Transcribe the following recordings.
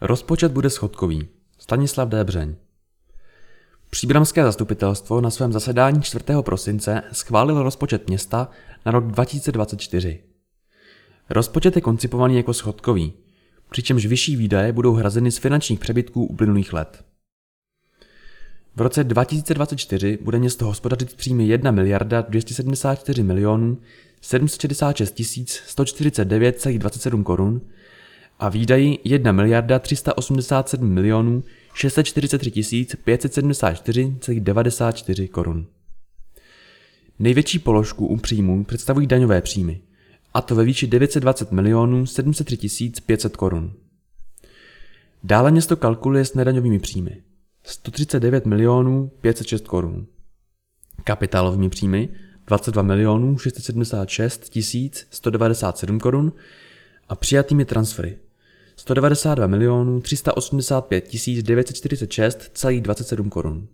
Rozpočet bude schodkový. Stanislav Débřeň. Příbramské zastupitelstvo na svém zasedání 4. prosince schválilo rozpočet města na rok 2024. Rozpočet je koncipovaný jako schodkový, přičemž vyšší výdaje budou hrazeny z finančních přebytků uplynulých let. V roce 2024 bude město hospodařit příjmy 1 miliarda 274 milionů 766 149,27 korun a výdaji 1 miliarda 387 milionů 643 574,94 korun. Největší položku u příjmů představují daňové příjmy, a to ve výši 920 milionů 703 500 korun. Dále město kalkuluje s nedaňovými příjmy 139 milionů 506 korun. Kapitálovými příjmy 22 milionů 676 197 korun a přijatými transfery 192 milionů 385 946,27 korun.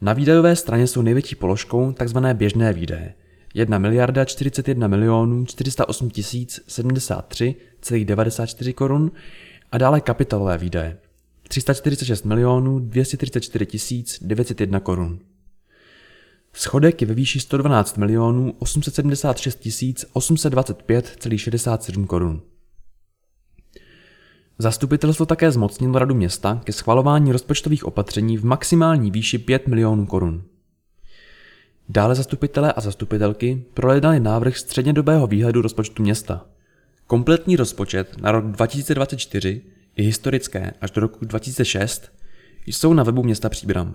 Na výdajové straně jsou největší položkou tzv. běžné výdaje 1 miliarda 41 milionů 408 073,94 korun a dále kapitalové výdaje 346 milionů 234 901 korun. Schodek je ve výši 112 milionů 876 825,67 korun. Zastupitelstvo také zmocnilo radu města ke schvalování rozpočtových opatření v maximální výši 5 milionů korun. Dále zastupitelé a zastupitelky projednali návrh střednědobého výhledu rozpočtu města. Kompletní rozpočet na rok 2024 i historické až do roku 2006 jsou na webu města Příbram.